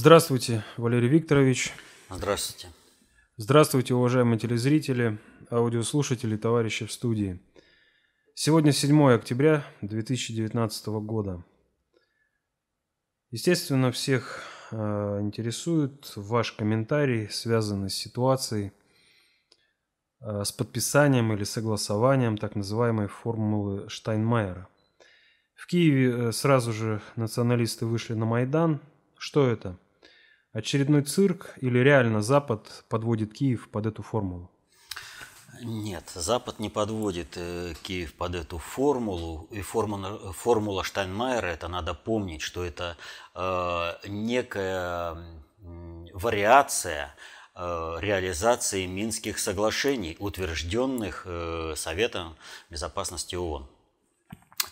Здравствуйте, Валерий Викторович. Здравствуйте. Здравствуйте, уважаемые телезрители, аудиослушатели, товарищи в студии. Сегодня 7 октября 2019 года. Естественно, всех э, интересует ваш комментарий, связанный с ситуацией, э, с подписанием или согласованием так называемой формулы Штайнмайера. В Киеве э, сразу же националисты вышли на Майдан. Что это? Очередной цирк или реально Запад подводит Киев под эту формулу? Нет, Запад не подводит э, Киев под эту формулу. И формула, формула Штайнмайера, это надо помнить, что это э, некая вариация э, реализации Минских соглашений, утвержденных э, Советом Безопасности ООН.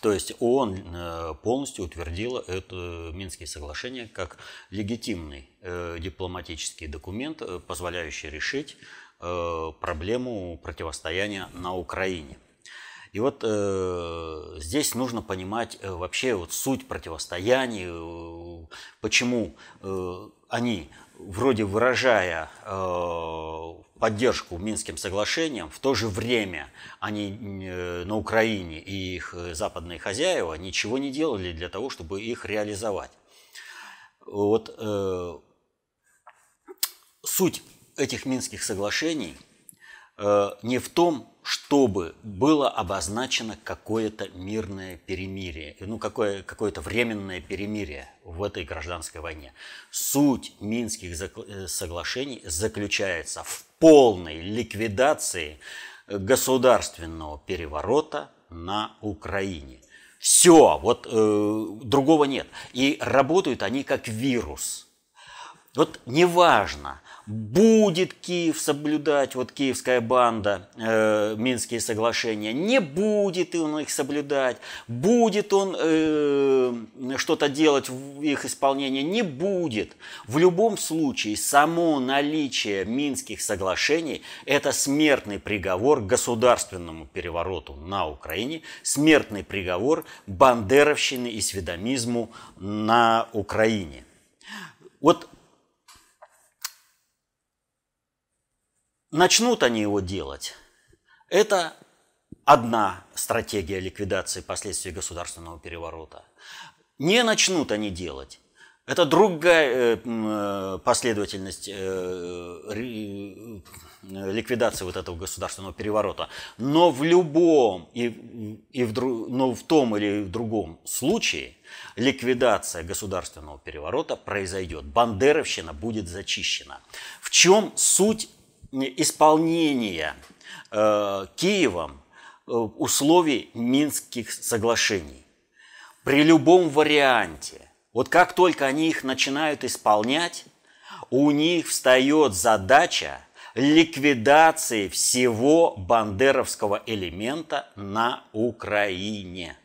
То есть ООН э, полностью утвердила это Минские соглашения как легитимный э, дипломатический документ, э, позволяющий решить проблему противостояния на Украине. И вот э, здесь нужно понимать э, вообще вот суть противостояния, э, почему э, они, вроде выражая э, поддержку Минским соглашениям, в то же время они э, на Украине и их э, западные хозяева ничего не делали для того, чтобы их реализовать. Вот э, суть этих Минских соглашений не в том, чтобы было обозначено какое-то мирное перемирие, ну какое, какое-то временное перемирие в этой гражданской войне. Суть Минских э, соглашений заключается в полной ликвидации государственного переворота на Украине. Все, вот э, другого нет. И работают они как вирус. Вот неважно, будет Киев соблюдать, вот киевская банда, э, Минские соглашения, не будет он их соблюдать, будет он э, что-то делать в их исполнении, не будет. В любом случае, само наличие Минских соглашений – это смертный приговор государственному перевороту на Украине, смертный приговор бандеровщины и сведомизму на Украине. Вот Начнут они его делать. Это одна стратегия ликвидации последствий государственного переворота. Не начнут они делать. Это другая э, последовательность э, ликвидации вот этого государственного переворота. Но в любом и, и в, но в том или в другом случае ликвидация государственного переворота произойдет. Бандеровщина будет зачищена. В чем суть исполнения э, Киевом э, условий Минских соглашений. При любом варианте, вот как только они их начинают исполнять, у них встает задача ликвидации всего бандеровского элемента на Украине.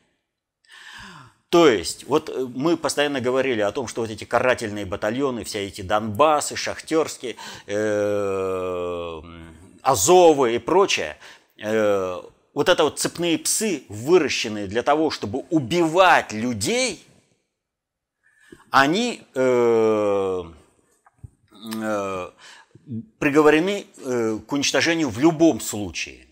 То есть, вот э, мы постоянно говорили о том, что вот эти карательные батальоны, все эти Донбассы, Шахтерские, э, Азовы и прочее, э, вот это вот цепные псы, выращенные для того, чтобы убивать людей, они приговорены к уничтожению в любом случае.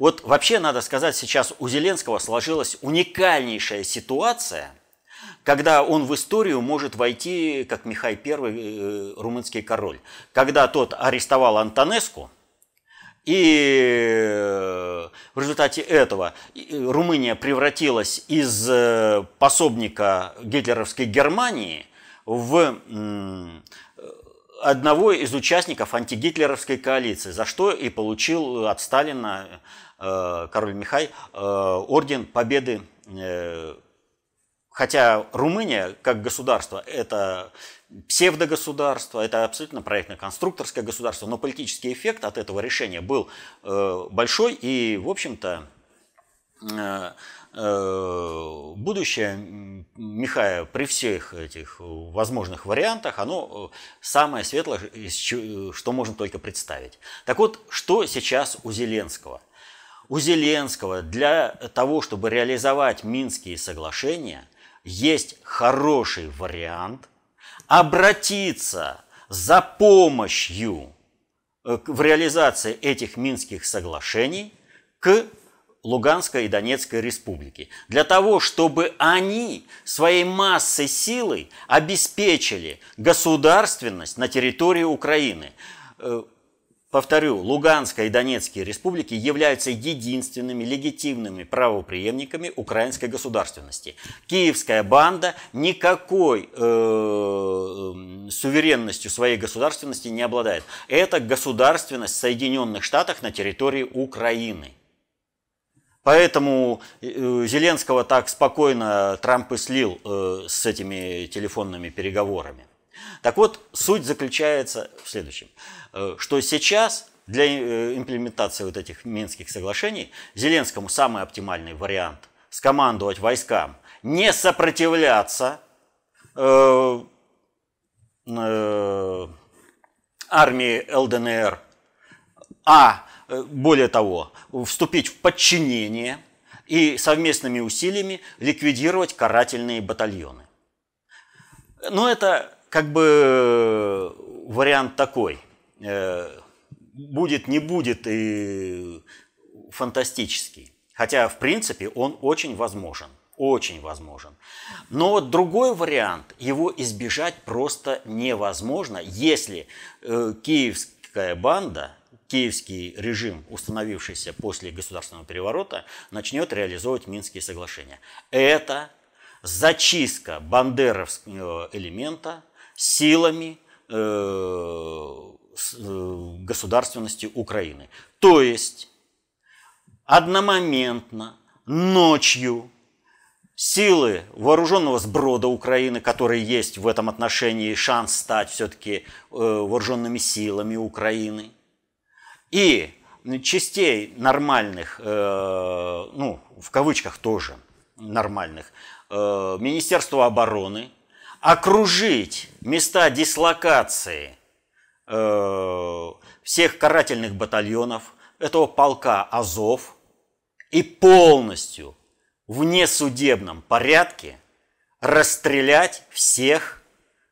Вот вообще надо сказать, сейчас у Зеленского сложилась уникальнейшая ситуация, когда он в историю может войти, как Михай I, э, румынский король. Когда тот арестовал Антонеску, и э, в результате этого Румыния превратилась из э, пособника гитлеровской Германии в одного из участников антигитлеровской коалиции, за что и получил от Сталина Э, король Михай, э, орден Победы. Э, хотя Румыния как государство это псевдогосударство, это абсолютно проектно-конструкторское государство, но политический эффект от этого решения был большой и, в общем-то, будущее Михая при всех этих возможных вариантах, оно самое светлое, что можно только представить. Так вот, что сейчас у Зеленского – у Зеленского для того, чтобы реализовать Минские соглашения, есть хороший вариант обратиться за помощью э, в реализации этих Минских соглашений к Луганской и Донецкой республики. Для того, чтобы они своей массой силы обеспечили государственность на территории Украины. Э, повторю, Луганская и Донецкие республики являются единственными легитимными правоприемниками украинской государственности. Киевская банда никакой э, суверенностью своей государственности не обладает. Это государственность Соединенных Штатов на территории Украины. Поэтому э, Зеленского так спокойно Трамп и слил э, с этими телефонными переговорами. Так вот, суть заключается в следующем, э, что сейчас для имплементации вот этих Минских соглашений Зеленскому самый оптимальный вариант – скомандовать войскам не сопротивляться э, э, армии ЛДНР, а Э, более того, вступить в подчинение и совместными усилиями ликвидировать карательные батальоны. Но это как бы вариант такой. Э, будет, не будет и фантастический. Хотя, в принципе, он очень возможен. Очень возможен. Но вот другой вариант, его избежать просто невозможно, если э, киевская банда киевский режим, установившийся после государственного переворота, начнет реализовывать Минские соглашения. Это зачистка бандеровского элемента силами э, э, государственности Украины. То есть одномоментно, ночью силы вооруженного сброда Украины, которые есть в этом отношении шанс стать все-таки э, вооруженными силами Украины – и частей нормальных, ну, в кавычках тоже нормальных, Министерства обороны, окружить места дислокации э, всех карательных батальонов этого полка Азов и полностью в несудебном порядке расстрелять всех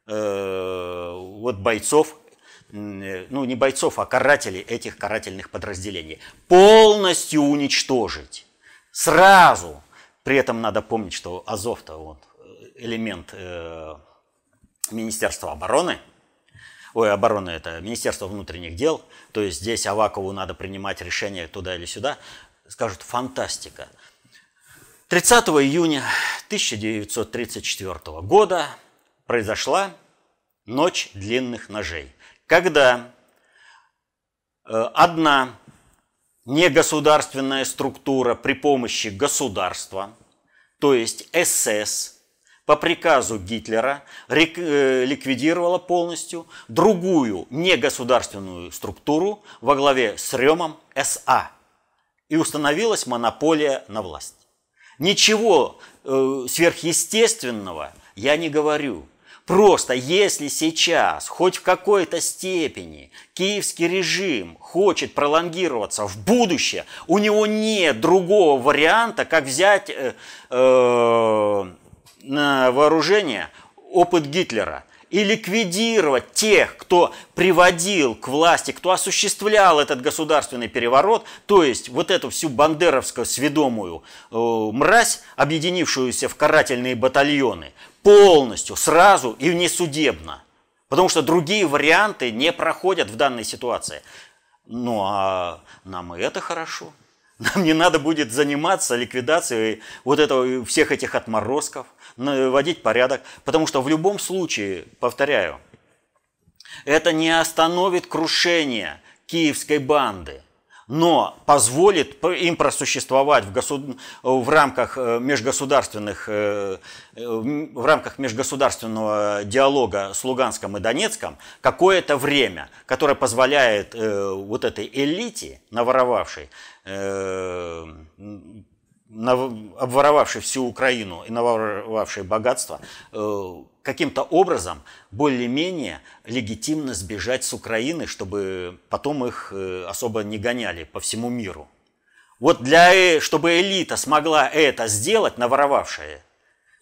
э, вот бойцов Э, ну не бойцов, а карателей этих карательных подразделений. Полностью уничтожить. Сразу. При этом надо помнить, что Азов-то вот, элемент э, Министерства обороны. Ой, обороны это Министерство внутренних дел. То есть здесь Авакову надо принимать решение туда или сюда. Скажут, фантастика. 30 июня 1934 года произошла ночь длинных ножей когда э, одна негосударственная структура при помощи государства, то есть СС, по приказу Гитлера э, ликвидировала полностью другую негосударственную структуру во главе с Ремом СА. И установилась монополия на власть. Ничего э, сверхъестественного я не говорю. Просто если сейчас хоть в какой-то степени киевский режим хочет пролонгироваться в будущее, у него нет другого варианта, как взять э, э, на вооружение опыт Гитлера и ликвидировать тех, кто приводил к власти, кто осуществлял этот государственный переворот, то есть вот эту всю бандеровскую сведомую э, мразь, объединившуюся в карательные батальоны, полностью, сразу и несудебно. Потому что другие варианты не проходят в данной ситуации. Ну а нам и это хорошо. Нам не надо будет заниматься ликвидацией вот этого, всех этих отморозков, наводить порядок. Потому что в любом случае, повторяю, это не остановит крушение киевской банды но позволит им просуществовать в, госуд... в рамках э, межгосударственных э, э, в рамках межгосударственного диалога с Луганском и Донецком какое-то время, которое позволяет вот этой элите, наворовавшей, обворовавшей всю Украину и наворовавшей богатство, каким-то образом более-менее легитимно сбежать с Украины, чтобы потом их э, особо не гоняли по всему миру. Вот для, э, чтобы элита смогла это сделать, наворовавшая,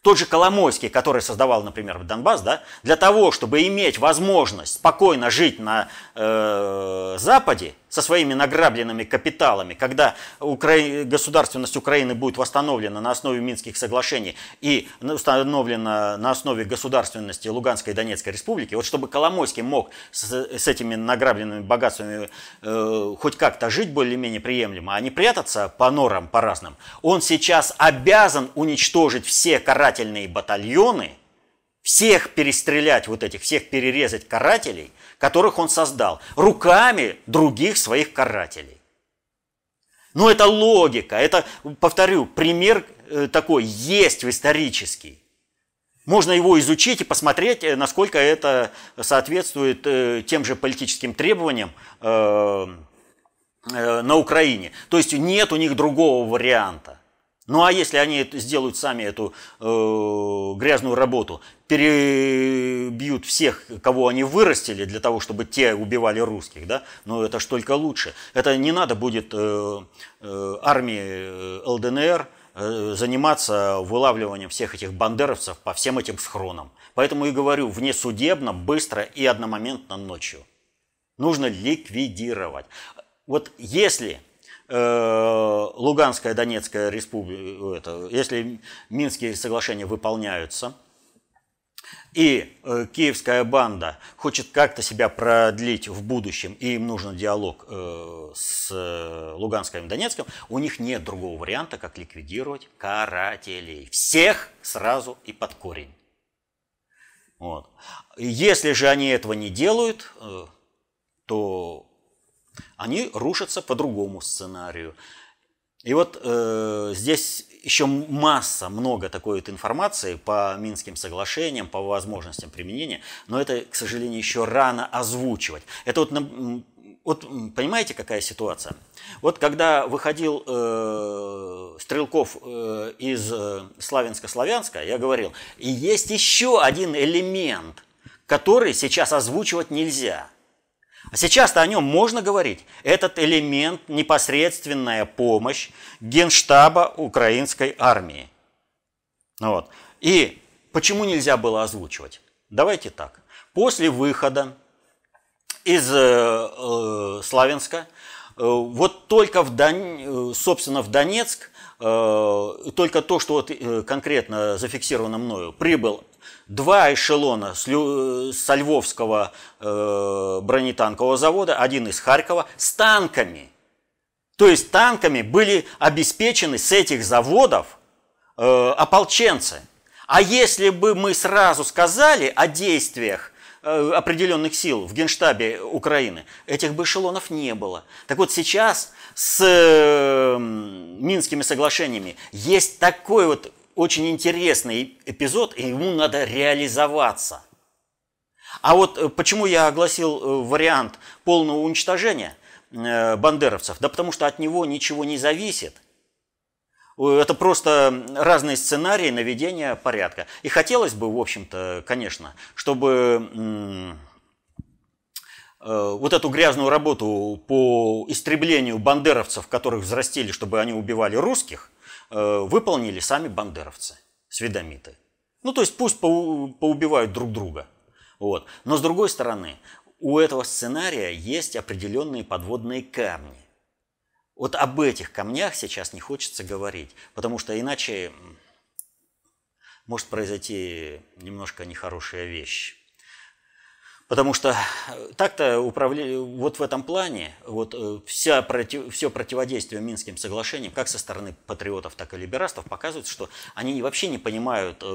тот же Коломойский, который создавал, например, Донбасс, да, для того, чтобы иметь возможность спокойно жить на э, Западе со своими награбленными капиталами, когда Укра... государственность Украины будет восстановлена на основе Минских соглашений и установлена на основе государственности Луганской и Донецкой республики, вот чтобы Коломойский мог с, с этими награбленными богатствами э, хоть как-то жить более-менее приемлемо, а не прятаться по норам, по разным, он сейчас обязан уничтожить все карательные батальоны, всех перестрелять, вот этих, всех перерезать карателей, которых он создал, руками других своих карателей. Но это логика, это, повторю, пример э, такой есть в исторический. Можно его изучить и посмотреть, э, насколько это соответствует э, тем же политическим требованиям на Украине. То есть нет у них другого варианта. Ну а если они сделают сами эту э, грязную работу, перебьют всех, кого они вырастили, для того, чтобы те убивали русских, да, ну это ж только лучше. Это не надо будет э, э, армии э, ЛДНР э, заниматься вылавливанием всех этих бандеровцев по всем этим схронам. Поэтому и говорю, внесудебно, быстро и одномоментно ночью. Нужно ликвидировать. Вот если Луганская, Донецкая республика, это, если Минские соглашения выполняются, и э, киевская банда хочет как-то себя продлить в будущем, и им нужен диалог э, с э, Луганским и Донецком, у них нет другого варианта, как ликвидировать карателей. Всех сразу и под корень. Вот. Если же они этого не делают, э, то они рушатся по другому сценарию. И вот э, здесь еще масса, много такой вот информации по Минским соглашениям, по возможностям применения, но это, к сожалению, еще рано озвучивать. Это вот, вот понимаете, какая ситуация? Вот когда выходил э, Стрелков э, из э, Славянска-Славянска, я говорил, и есть еще один элемент, который сейчас озвучивать нельзя – а сейчас-то о нем можно говорить. Этот элемент – непосредственная помощь генштаба украинской армии. Вот. И почему нельзя было озвучивать? Давайте так. После выхода из э, э, Славянска, э, вот только в Дон... Э, собственно в Донецк, только то, что вот, э, конкретно зафиксировано мною, прибыл два эшелона с, Лю, со Львовского э, бронетанкового завода, один из Харькова, с танками. То есть танками были обеспечены с этих заводов э, ополченцы. А если бы мы сразу сказали о действиях э, определенных сил в генштабе Украины, этих бы эшелонов не было. Так вот сейчас с э, Минскими соглашениями есть такой вот очень интересный эпизод, и ему надо реализоваться. А вот э, почему я огласил э, вариант полного уничтожения э, бандеровцев? Да потому что от него ничего не зависит. Это просто разные сценарии наведения порядка. И хотелось бы, в общем-то, конечно, чтобы вот эту грязную работу по истреблению бандеровцев, которых взрастили, чтобы они убивали русских, Э, выполнили сами бандеровцы, сведомиты. Ну, то есть пусть поубивают друг друга. Вот. Но с другой стороны, у этого сценария есть определенные подводные камни. Вот об этих камнях сейчас не хочется говорить, потому что иначе может произойти немножко нехорошая вещь. Потому что э, так-то управление, вот в этом плане, вот э, вся против, все противодействие Минским соглашениям, как со стороны патриотов, так и либерастов, показывает, что они вообще не понимают э,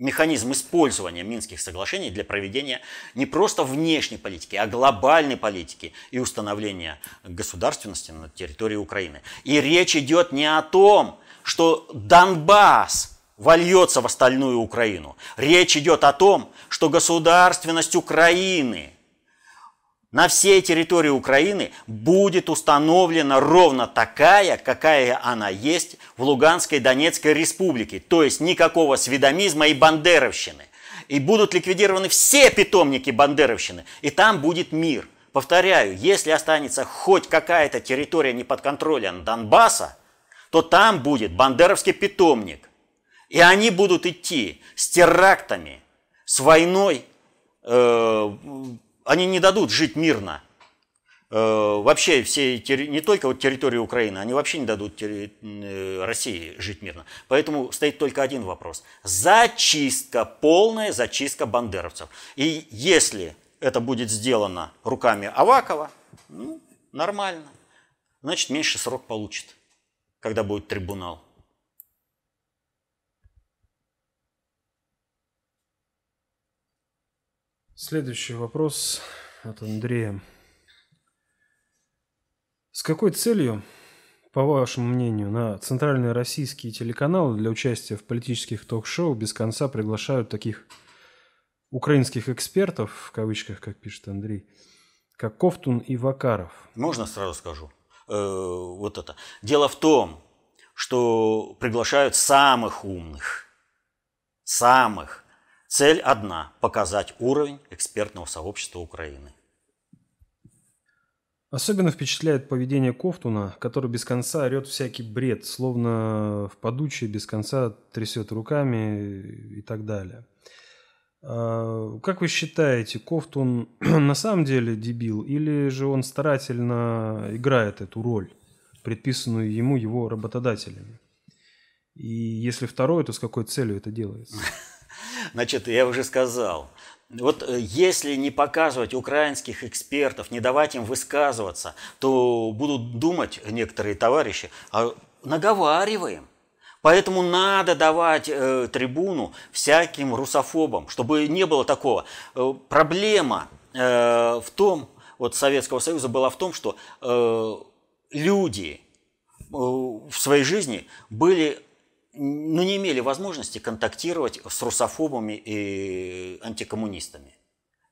механизм использования Минских соглашений для проведения не просто внешней политики, а глобальной политики и установления государственности на территории Украины. И речь идет не о том, что Донбасс вольется в остальную Украину. Речь идет о том, что государственность Украины на всей территории Украины будет установлена ровно такая, какая она есть в Луганской Донецкой республике. То есть никакого сведомизма и бандеровщины. И будут ликвидированы все питомники бандеровщины. И там будет мир. Повторяю, если останется хоть какая-то территория не под контролем Донбасса, то там будет бандеровский питомник. И они будут идти с терактами, с войной. Э, они не дадут жить мирно. Э, вообще все, не только вот территории Украины, они вообще не дадут э, России жить мирно. Поэтому стоит только один вопрос. Зачистка, полная зачистка бандеровцев. И если это будет сделано руками Авакова, ну, нормально. Значит, меньше срок получит, когда будет трибунал. Следующий вопрос от Андрея. С какой целью, по вашему мнению, на центральные российские телеканалы для участия в политических ток-шоу без конца приглашают таких украинских экспертов, в кавычках, как пишет Андрей, как Ковтун и Вакаров? Можно сразу скажу? Э, вот это. Дело в том, что приглашают самых умных, самых. Цель одна – показать уровень экспертного сообщества Украины. Особенно впечатляет поведение Ковтуна, который без конца орет всякий бред, словно в подуче без конца трясет руками и так далее. А, как вы считаете, Ковтун на самом деле дебил или же он старательно играет эту роль, предписанную ему его работодателями? И если второе, то с какой целью это делается? Значит, я уже сказал, вот э, если не показывать украинских экспертов, не давать им высказываться, то будут думать некоторые товарищи, а наговариваем. Поэтому надо давать э, трибуну всяким русофобам, чтобы не было такого. Э, проблема э, в том, вот Советского Союза была в том, что э, люди э, в своей жизни были ну, не имели возможности контактировать с русофобами и антикоммунистами.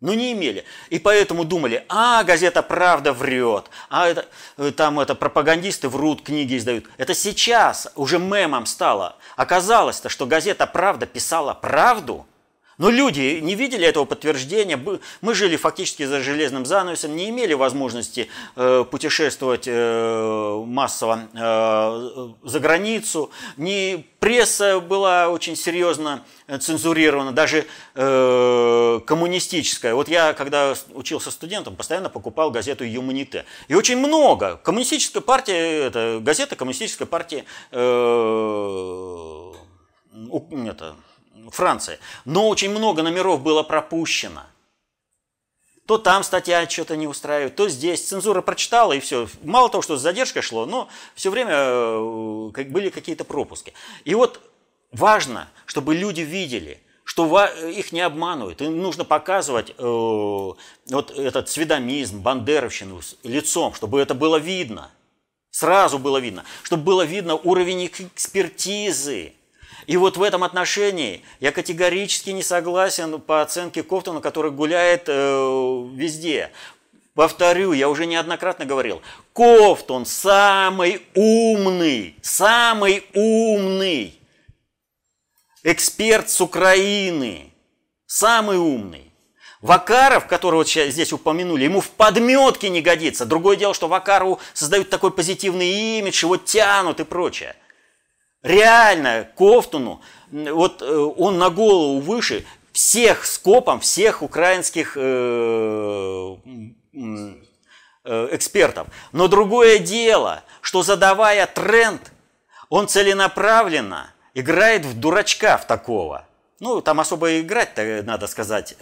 Ну, не имели. И поэтому думали, а, газета «Правда» врет, а это, э, там это, пропагандисты врут, книги издают. Это сейчас уже мемом стало. Оказалось-то, что газета «Правда» писала правду – но люди не видели этого подтверждения. Мы жили фактически за железным занавесом, не имели возможности э, путешествовать э, массово э, за границу. Не, пресса была очень серьезно цензурирована, даже коммунистическая. Вот я, когда учился студентом, постоянно покупал газету «Юманите». И очень много. Коммунистическая партия, это газета коммунистической партии это, Франции. Но очень много номеров было пропущено. То там статья что-то не устраивает, то здесь. Цензура прочитала и все. Мало того, что с задержкой шло, но все время э, были какие-то пропуски. И вот важно, чтобы люди видели, что их не обманывают. Им нужно показывать э, вот этот сведомизм, бандеровщину лицом, чтобы это было видно. Сразу было видно. Чтобы было видно уровень экспертизы и вот в этом отношении я категорически не согласен по оценке Кофтона, который гуляет э, везде. Повторю, я уже неоднократно говорил, Кофтон самый умный, самый умный эксперт с Украины, самый умный. Вакаров, которого здесь упомянули, ему в подметке не годится. Другое дело, что Вакарову создают такой позитивный имидж, его тянут и прочее. Реально, Кофтуну, вот э, он на голову выше всех скопом, всех украинских э, э, экспертов. Но другое дело, что задавая тренд, он целенаправленно играет в дурачка в такого. Ну, там особо играть, надо сказать.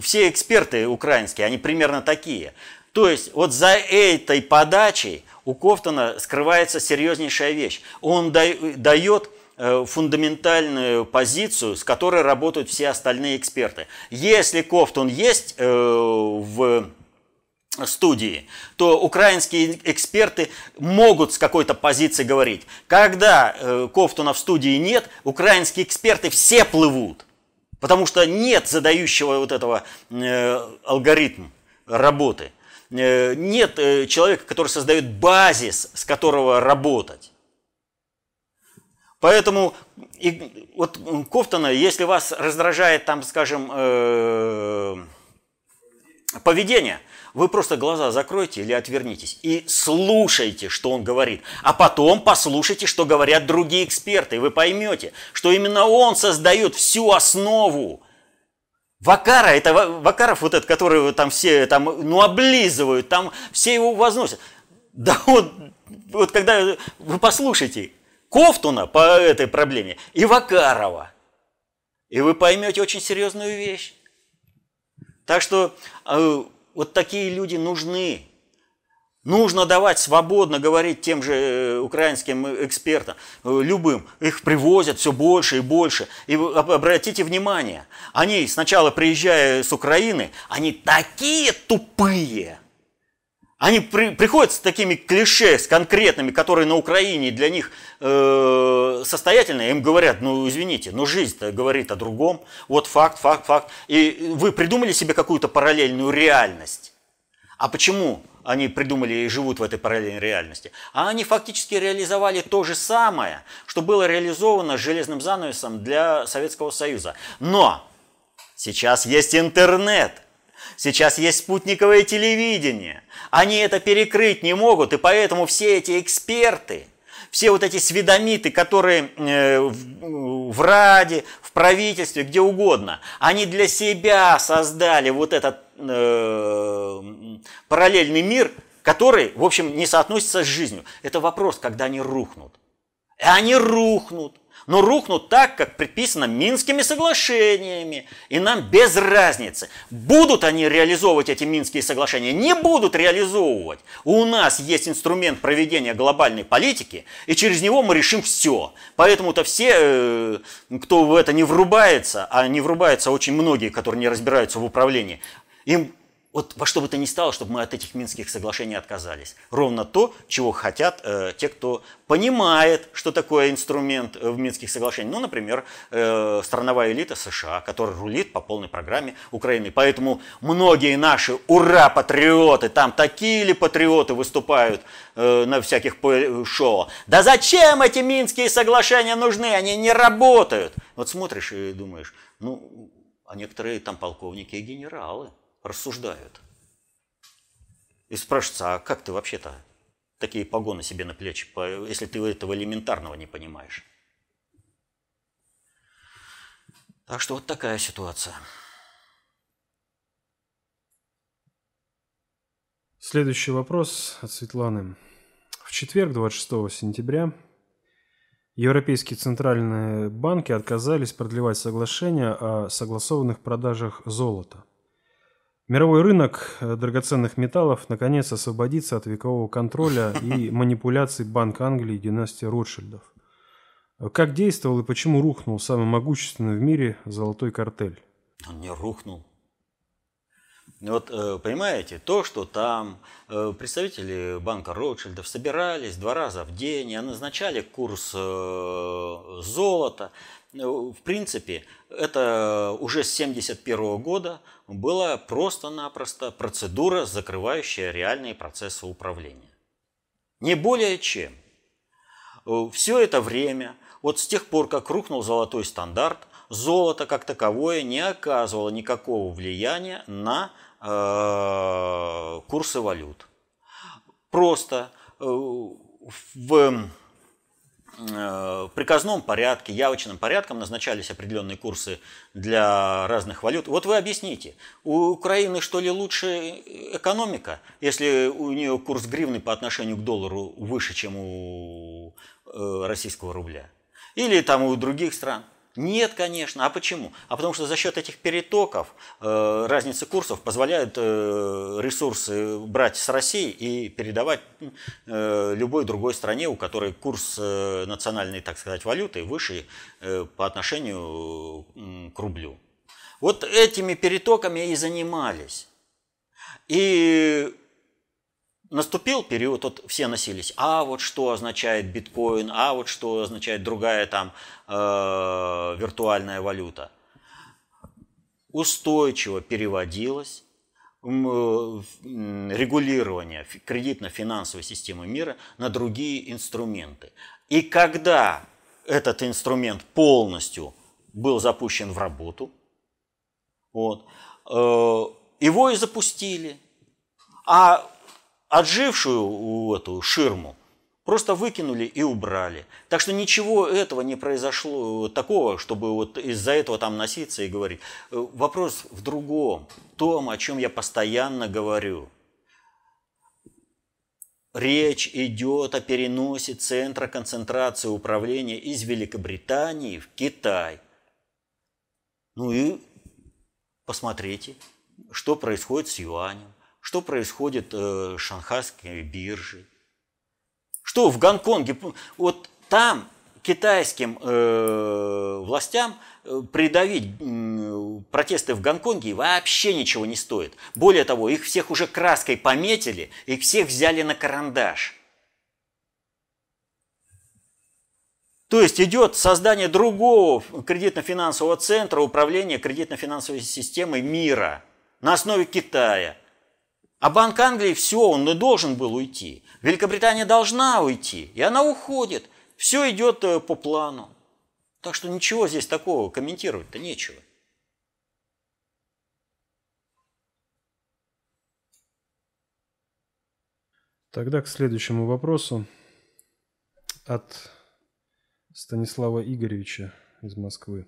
Все эксперты украинские, они примерно такие. То есть вот за этой подачей у Кофтона скрывается серьезнейшая вещь. Он дает э, фундаментальную позицию, с которой работают все остальные эксперты. Если Кофтон есть э, в студии, то украинские эксперты могут с какой-то позиции говорить. Когда э, Кофтуна в студии нет, украинские эксперты все плывут. Потому что нет задающего вот этого алгоритм работы. Э, нет э, человека, который создает базис, с которого работать. Поэтому и, вот Кофтона, если вас раздражает там, скажем, э, поведения, вы просто глаза закройте или отвернитесь и слушайте, что он говорит. А потом послушайте, что говорят другие эксперты. И вы поймете, что именно он создает всю основу. Вакара, это Вакаров вот этот, который там все там, ну, облизывают, там все его возносят. Да вот, вот когда вы послушайте Кофтуна по этой проблеме и Вакарова, и вы поймете очень серьезную вещь. Так что э, вот такие люди нужны. Нужно давать свободно говорить тем же э, украинским экспертам, э, любым. Их привозят все больше и больше. И обратите внимание, они сначала приезжая с Украины, они такие тупые. Они при, приходят с такими клише, с конкретными, которые на Украине для них э, состоятельные, им говорят, ну извините, но жизнь-то говорит о другом. Вот факт, факт, факт. И вы придумали себе какую-то параллельную реальность. А почему они придумали и живут в этой параллельной реальности? А они фактически реализовали то же самое, что было реализовано железным занавесом для Советского Союза. Но сейчас есть интернет – Сейчас есть спутниковое телевидение. Они это перекрыть не могут, и поэтому все эти эксперты, все вот эти сведомиты, которые э, в Раде, в правительстве, где угодно, они для себя создали вот этот э, параллельный мир, который, в общем, не соотносится с жизнью. Это вопрос, когда они рухнут. И они рухнут но рухнут так, как предписано Минскими соглашениями. И нам без разницы, будут они реализовывать эти Минские соглашения, не будут реализовывать. У нас есть инструмент проведения глобальной политики, и через него мы решим все. Поэтому-то все, э, кто в это не врубается, а не врубаются очень многие, которые не разбираются в управлении, им вот во что бы то ни стало, чтобы мы от этих Минских соглашений отказались. Ровно то, чего хотят э, те, кто понимает, что такое инструмент э, в Минских соглашениях. Ну, например, э, страновая элита США, которая рулит по полной программе Украины. Поэтому многие наши ура-патриоты, там такие ли патриоты выступают э, на всяких шоу. Да зачем эти Минские соглашения нужны? Они не работают. Вот смотришь и думаешь, ну, а некоторые там полковники и генералы – рассуждают. И спрашивается, а как ты вообще-то такие погоны себе на плечи, если ты этого элементарного не понимаешь? Так что вот такая ситуация. Следующий вопрос от Светланы. В четверг, 26 сентября, Европейские центральные банки отказались продлевать соглашение о согласованных продажах золота – Мировой рынок э, драгоценных металлов наконец освободится от векового контроля и манипуляций Банка Англии и династии Ротшильдов. Как действовал и почему рухнул самый могущественный в мире золотой картель? Он не рухнул. Вот, э, понимаете, то, что там э, представители банка Ротшильдов собирались два раза в день и назначали курс золота, в принципе, это уже с 1971 года была просто-напросто процедура, закрывающая реальные процессы управления. Не более чем. Все это время, вот с тех пор, как рухнул золотой стандарт, золото как таковое не оказывало никакого влияния на э, курсы валют. Просто э, в Э, в приказном порядке, явочным порядком назначались определенные курсы для разных валют. Вот вы объясните, у Украины что ли лучше экономика, если у нее курс гривны по отношению к доллару выше, чем у э, российского рубля? Или там у других стран? Нет, конечно. А почему? А потому что за счет этих перетоков э, разницы курсов позволяют э, ресурсы брать с России и передавать э, любой другой стране, у которой курс э, национальной, так сказать, валюты выше э, по отношению э, к рублю. Вот этими перетоками и занимались. И наступил период, вот все носились, а вот что означает биткоин, а вот что означает другая там э, виртуальная валюта. Устойчиво переводилось э, регулирование кредитно-финансовой системы мира на другие инструменты. И когда этот инструмент полностью был запущен в работу, вот, э, его и запустили. А отжившую эту ширму просто выкинули и убрали. Так что ничего этого не произошло такого, чтобы вот из-за этого там носиться и говорить. Э, вопрос в другом, том, о чем я постоянно говорю. Речь идет о переносе центра концентрации управления из Великобритании в Китай. Ну и посмотрите, что происходит с юанем, что происходит э, с шанхайской биржей, что в Гонконге, вот там китайским э, властям э, придавить э, протесты в Гонконге вообще ничего не стоит. Более того, их всех уже краской пометили, их всех взяли на карандаш. То есть идет создание другого кредитно-финансового центра управления кредитно-финансовой системой мира на основе Китая. А Банк Англии все, он не должен был уйти. Великобритания должна уйти, и она уходит. Все идет э, по плану. Так что ничего здесь такого комментировать-то нечего. Тогда к следующему вопросу от Станислава Игоревича из Москвы.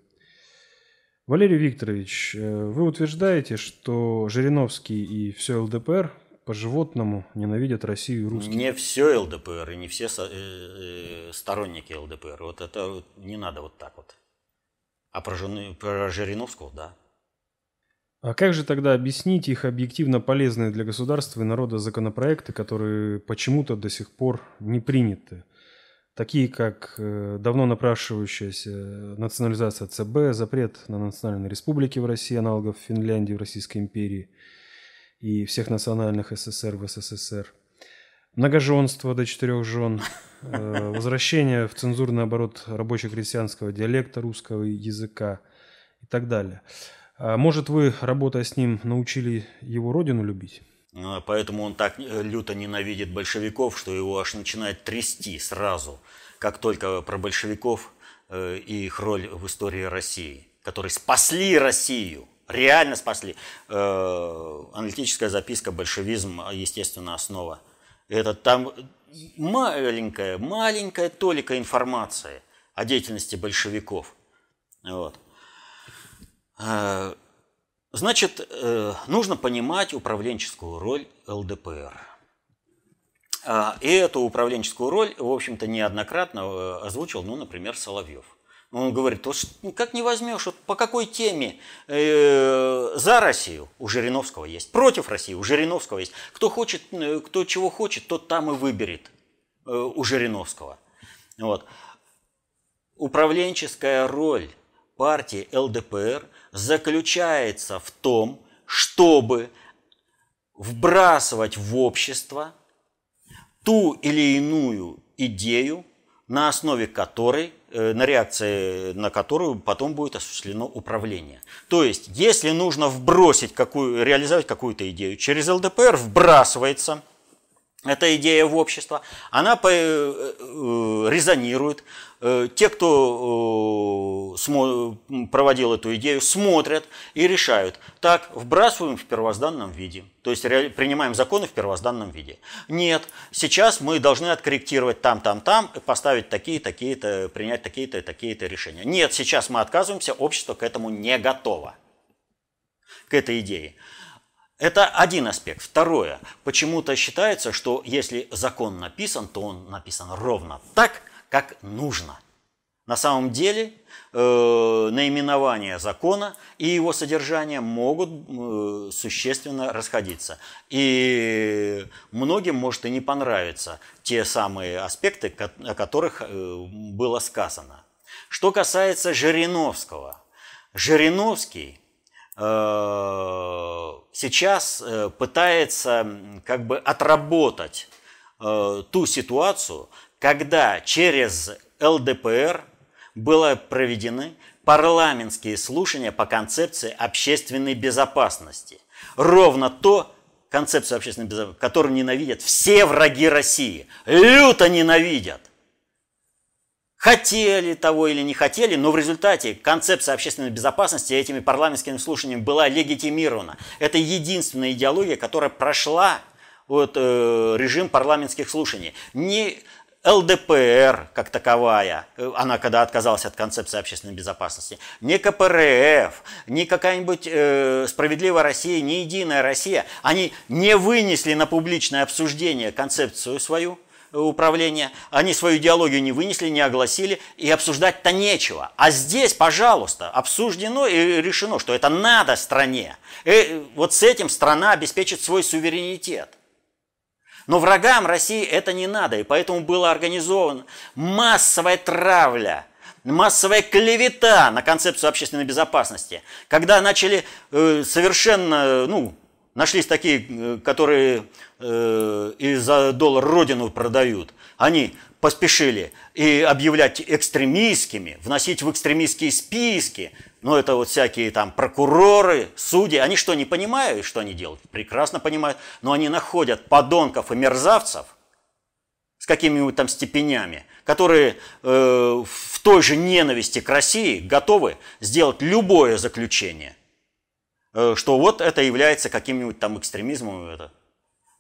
Валерий Викторович, э, вы утверждаете, что Жириновский и все ЛДПР по-животному ненавидят Россию и русских? Не все ЛДПР и не все э, э, сторонники ЛДПР. Вот это не надо вот так вот. А про, про Жириновского, да. А как же тогда объяснить их объективно полезные для государства и народа законопроекты, которые почему-то до сих пор не приняты? Такие как э, давно напрашивающаяся национализация ЦБ, запрет на национальные республики в России, аналогов Финляндии в Российской империи и всех национальных СССР в СССР, многоженство до четырех жен, э, возвращение в цензурный оборот рабоче-крестьянского диалекта русского языка и так далее. А может, вы, работая с ним, научили его родину любить? А, поэтому он так э, люто ненавидит большевиков, что его аж начинает трясти сразу, как только про большевиков э, и их роль в истории России, которые спасли Россию, реально спасли. Э, аналитическая записка «Большевизм. Естественно, основа». Это там маленькая, маленькая толика информации о деятельности большевиков. Вот. Значит, э, нужно понимать управленческую роль ЛДПР. А, и эту управленческую роль, в общем-то, неоднократно э, озвучил, ну, например, Соловьев. Он говорит, вот как не возьмешь, вот по какой теме э, за Россию у Жириновского есть, против России у Жириновского есть. Кто хочет, э, кто чего хочет, тот там и выберет э, у Жириновского. Вот. Управленческая роль партии ЛДПР заключается в том, чтобы вбрасывать в общество ту или иную идею, на основе которой, э, на реакции на которую потом будет осуществлено управление. То есть, если нужно вбросить какую, реализовать какую-то идею, через ЛДПР вбрасывается – эта идея в общество, она э, э, резонирует. Э, те, кто проводил эту идею, смотрят и решают. Так, вбрасываем в первозданном виде. То есть принимаем законы в первозданном виде. Нет, сейчас мы должны откорректировать там, там, там, поставить такие, такие-то, принять такие-то, такие-то решения. Нет, сейчас мы отказываемся, общество к этому не готово, к этой идее. Это один аспект. Второе. Почему-то считается, что если закон написан, то он написан ровно так, как нужно. На самом деле э, наименование закона и его содержание могут э, существенно расходиться. И многим может и не понравиться те самые аспекты, о которых э, было сказано. Что касается Жириновского. Жириновский сейчас э, пытается как бы отработать э, ту ситуацию, когда через ЛДПР были проведены парламентские слушания по концепции общественной безопасности. Ровно то, концепцию общественной безопасности, которую ненавидят все враги России. Люто ненавидят. Хотели того или не хотели, но в результате концепция общественной безопасности этими парламентскими слушаниями была легитимирована. Это единственная идеология, которая прошла вот, э, режим парламентских слушаний. Не ЛДПР как таковая, э, она когда отказалась от концепции общественной безопасности, не КПРФ, не какая-нибудь э, справедливая Россия, не единая Россия, они не вынесли на публичное обсуждение концепцию свою, управления, они свою идеологию не вынесли, не огласили, и обсуждать-то нечего. А здесь, пожалуйста, обсуждено и решено, что это надо стране. И вот с этим страна обеспечит свой суверенитет. Но врагам России это не надо, и поэтому была организована массовая травля, массовая клевета на концепцию общественной безопасности, когда начали э, совершенно, ну, нашлись такие, э, которые э, и за доллар родину продают, они поспешили и объявлять экстремистскими, вносить в экстремистские списки, ну это вот всякие там прокуроры, судьи, они что, не понимают, что они делают? Прекрасно понимают, но они находят подонков и мерзавцев с какими-нибудь там степенями, которые э, в той же ненависти к России готовы сделать любое заключение, что вот это является каким-нибудь там экстремизмом. Это.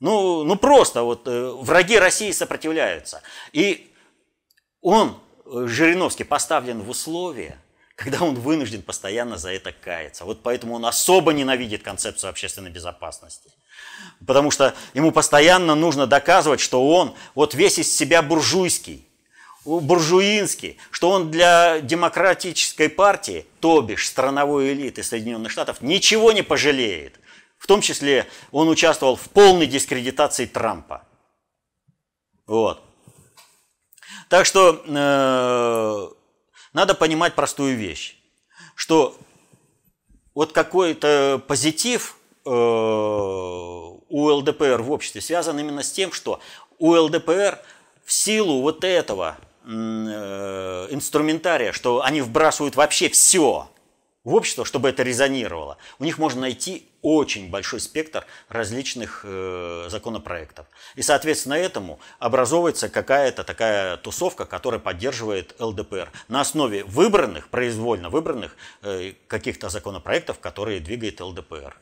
Ну, ну просто вот э, враги России сопротивляются. И он, э, Жириновский, поставлен в условия, когда он вынужден постоянно за это каяться. Вот поэтому он особо ненавидит концепцию общественной безопасности. Потому что ему постоянно нужно доказывать, что он вот весь из себя буржуйский, буржуинский, что он для демократической партии, то бишь страновой элиты Соединенных Штатов, ничего не пожалеет. В том числе он участвовал в полной дискредитации Трампа. Вот. Так что э, надо понимать простую вещь, что вот какой-то позитив э, у ЛДПР в обществе связан именно с тем, что у ЛДПР в силу вот этого инструментария, что они вбрасывают вообще все в общество, чтобы это резонировало, у них можно найти очень большой спектр различных э, законопроектов. И, соответственно, этому образовывается какая-то такая тусовка, которая поддерживает ЛДПР на основе выбранных, произвольно выбранных э, каких-то законопроектов, которые двигает ЛДПР.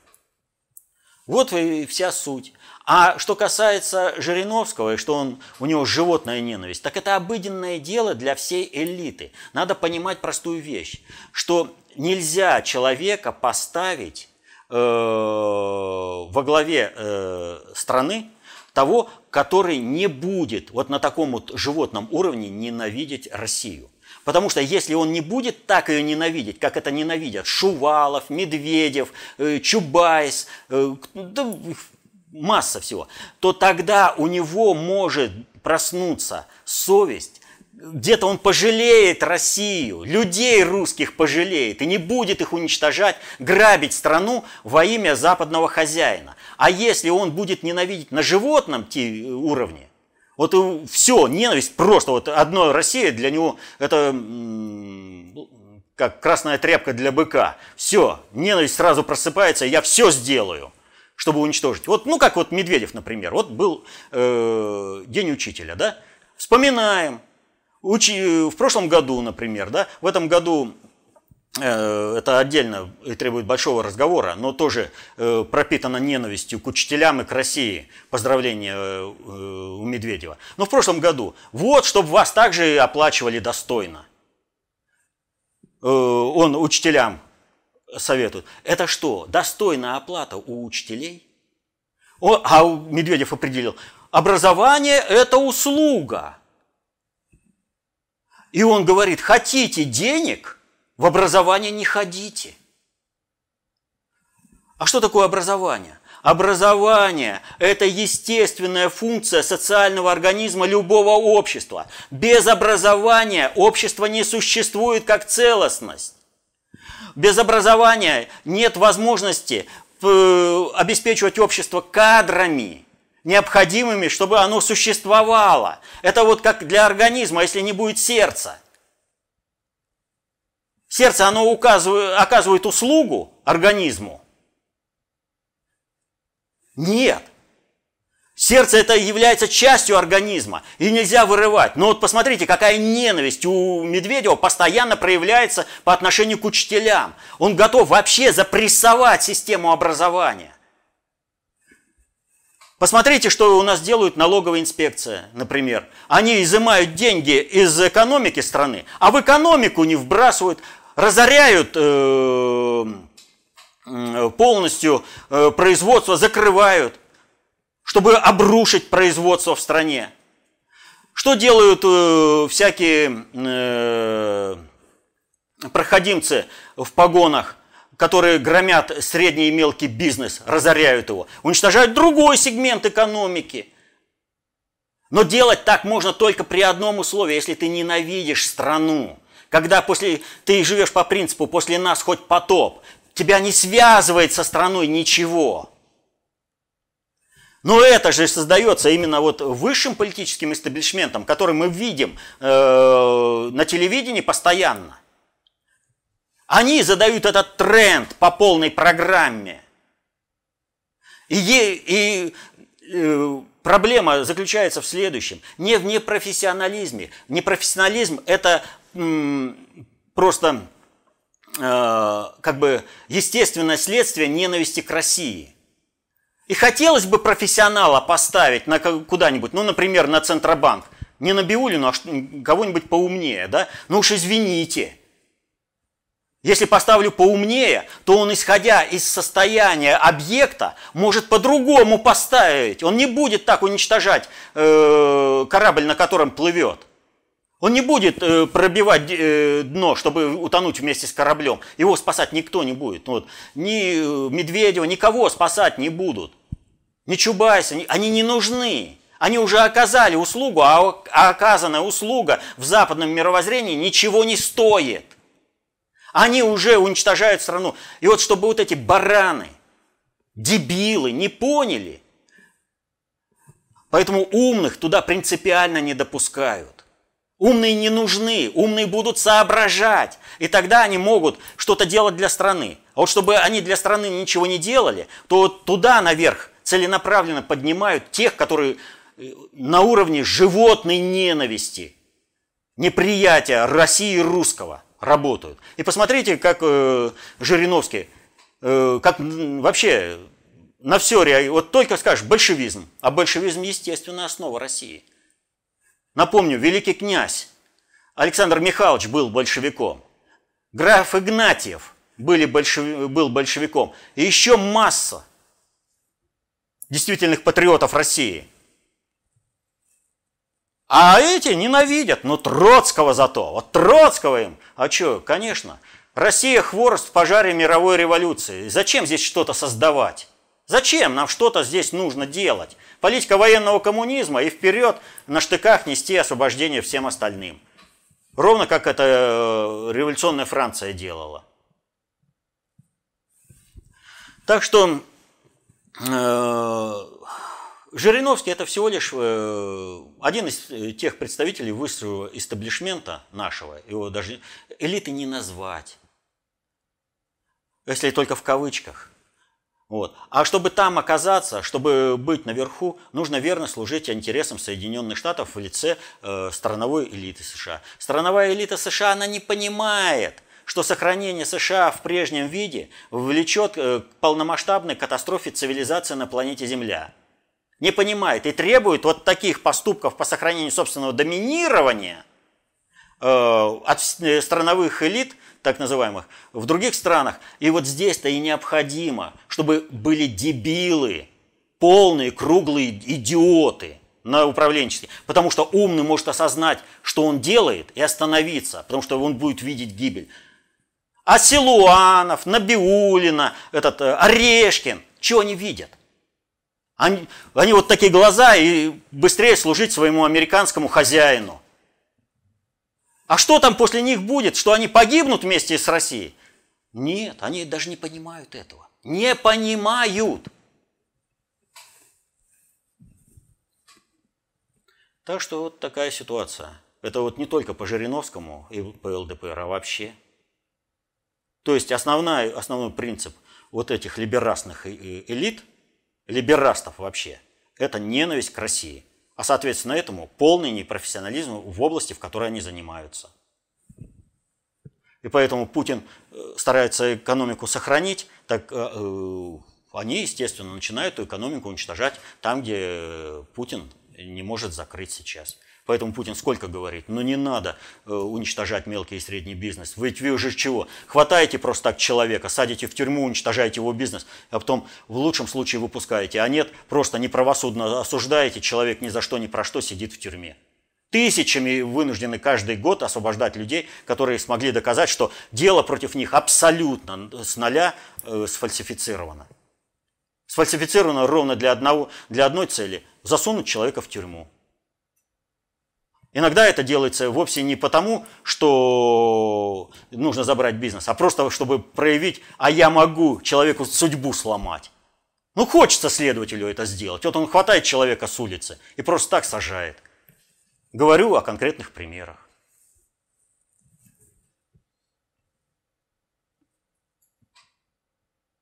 Вот и вся суть. А что касается Жириновского, и что он, у него животная ненависть, так это обыденное дело для всей элиты. Надо понимать простую вещь, что нельзя человека поставить э, во главе э, страны того, который не будет вот на таком вот животном уровне ненавидеть Россию. Потому что если он не будет так ее ненавидеть, как это ненавидят Шувалов, Медведев, э, Чубайс, э, да, масса всего, то тогда у него может проснуться совесть, где-то он пожалеет Россию, людей русских пожалеет и не будет их уничтожать, грабить страну во имя западного хозяина. А если он будет ненавидеть на животном уровне, вот все, ненависть просто, вот одно Россия для него это как красная тряпка для быка. Все, ненависть сразу просыпается, я все сделаю, чтобы уничтожить. Вот, ну как вот Медведев, например, вот был э, день учителя, да? Вспоминаем. Учи, в прошлом году, например, да, в этом году Э, это отдельно и требует большого разговора, но тоже э, пропитано ненавистью к учителям и к России. Поздравления э, у Медведева. Но в прошлом году, вот, чтобы вас также оплачивали достойно. Он учителям советует. Это что, достойная оплата у учителей? А Медведев определил, образование – это услуга. И он говорит, хотите денег – в образование не ходите. А что такое образование? Образование – это естественная функция социального организма любого общества. Без образования общество не существует как целостность. Без образования нет возможности э, обеспечивать общество кадрами, необходимыми, чтобы оно существовало. Это вот как для организма, если не будет сердца. Сердце, оно указывает, оказывает услугу организму? Нет. Сердце это является частью организма, и нельзя вырывать. Но вот посмотрите, какая ненависть у Медведева постоянно проявляется по отношению к учителям. Он готов вообще запрессовать систему образования. Посмотрите, что у нас делают налоговая инспекция, например. Они изымают деньги из экономики страны, а в экономику не вбрасывают, разоряют э, полностью э, производство, закрывают чтобы обрушить производство в стране. Что делают э, всякие э, проходимцы в погонах, которые громят средний и мелкий бизнес, разоряют его, уничтожают другой сегмент экономики. Но делать так можно только при одном условии, если ты ненавидишь страну. Когда после, ты живешь по принципу «после нас хоть потоп», тебя не связывает со страной ничего – но это же создается именно вот высшим политическим истеблишментом, который мы видим э, на телевидении постоянно. Они задают этот тренд по полной программе. И, и э, проблема заключается в следующем. Не в непрофессионализме. Непрофессионализм – это просто э, как бы естественное следствие ненависти к России. И хотелось бы профессионала поставить на куда-нибудь, ну, например, на Центробанк. Не на Биулину, а кого-нибудь поумнее, да? Ну уж извините. Если поставлю поумнее, то он, исходя из состояния объекта, может по-другому поставить. Он не будет так уничтожать э, корабль, на котором плывет. Он не будет э, пробивать э, дно, чтобы утонуть вместе с кораблем. Его спасать никто не будет. Вот. Ни э, Медведева, никого спасать не будут. Ни Чубайса, они не нужны. Они уже оказали услугу, а, а оказанная услуга в западном мировоззрении ничего не стоит. Они уже уничтожают страну. И вот чтобы вот эти бараны, дебилы не поняли, поэтому умных туда принципиально не допускают. Умные не нужны, умные будут соображать, и тогда они могут что-то делать для страны. А вот чтобы они для страны ничего не делали, то вот туда наверх целенаправленно поднимают тех, которые э, на уровне животной ненависти, неприятия России и русского работают. И посмотрите, как э, Жириновский, э, как вообще на все реагирует. Вот только скажешь большевизм, а большевизм естественная основа России – Напомню, великий князь Александр Михайлович был большевиком. Граф Игнатьев были большев... был большевиком. И еще масса действительных патриотов России. А эти ненавидят, но Троцкого зато. Вот Троцкого им. А что, конечно, Россия хворост в пожаре мировой революции. Зачем здесь что-то создавать? Зачем нам что-то здесь нужно делать? Политика военного коммунизма и вперед на штыках нести освобождение всем остальным. Ровно как это э, революционная Франция делала. Так что э, Жириновский это всего лишь э, один из тех представителей высшего истеблишмента нашего. Его даже элиты не назвать. Если только в кавычках. Вот. А чтобы там оказаться, чтобы быть наверху, нужно верно служить интересам Соединенных Штатов в лице э, страновой элиты США. Страновая элита США, она не понимает, что сохранение США в прежнем виде влечет э, к полномасштабной катастрофе цивилизации на планете Земля. Не понимает и требует вот таких поступков по сохранению собственного доминирования э, от э, страновых элит – так называемых, в других странах. И вот здесь-то и необходимо, чтобы были дебилы, полные, круглые идиоты на управленчестве. Потому что умный может осознать, что он делает, и остановиться, потому что он будет видеть гибель. А Силуанов, Набиулина, этот э, Орешкин, чего они видят? Они, они вот такие глаза и быстрее служить своему американскому хозяину. А что там после них будет? Что они погибнут вместе с Россией? Нет, они даже не понимают этого. Не понимают. Так что вот такая ситуация. Это вот не только по Жириновскому и по ЛДПР, а вообще. То есть основной, основной принцип вот этих либерастных элит, либерастов вообще, Это ненависть к России. А соответственно этому полный непрофессионализм в области, в которой они занимаются. И поэтому Путин э, старается экономику сохранить, так э, э, они, естественно, начинают эту экономику уничтожать там, где Путин не может закрыть сейчас. Поэтому Путин сколько говорит, ну не надо э, уничтожать мелкий и средний бизнес. Ведь вы уже чего? Хватаете просто так человека, садите в тюрьму, уничтожаете его бизнес, а потом в лучшем случае выпускаете. А нет, просто неправосудно осуждаете, человек ни за что, ни про что сидит в тюрьме. Тысячами вынуждены каждый год освобождать людей, которые смогли доказать, что дело против них абсолютно с нуля э, сфальсифицировано. Сфальсифицировано ровно для, одного, для одной цели – засунуть человека в тюрьму. Иногда это делается вовсе не потому, что нужно забрать бизнес, а просто чтобы проявить, а я могу человеку судьбу сломать. Ну, хочется следователю это сделать. Вот он хватает человека с улицы и просто так сажает. Говорю о конкретных примерах.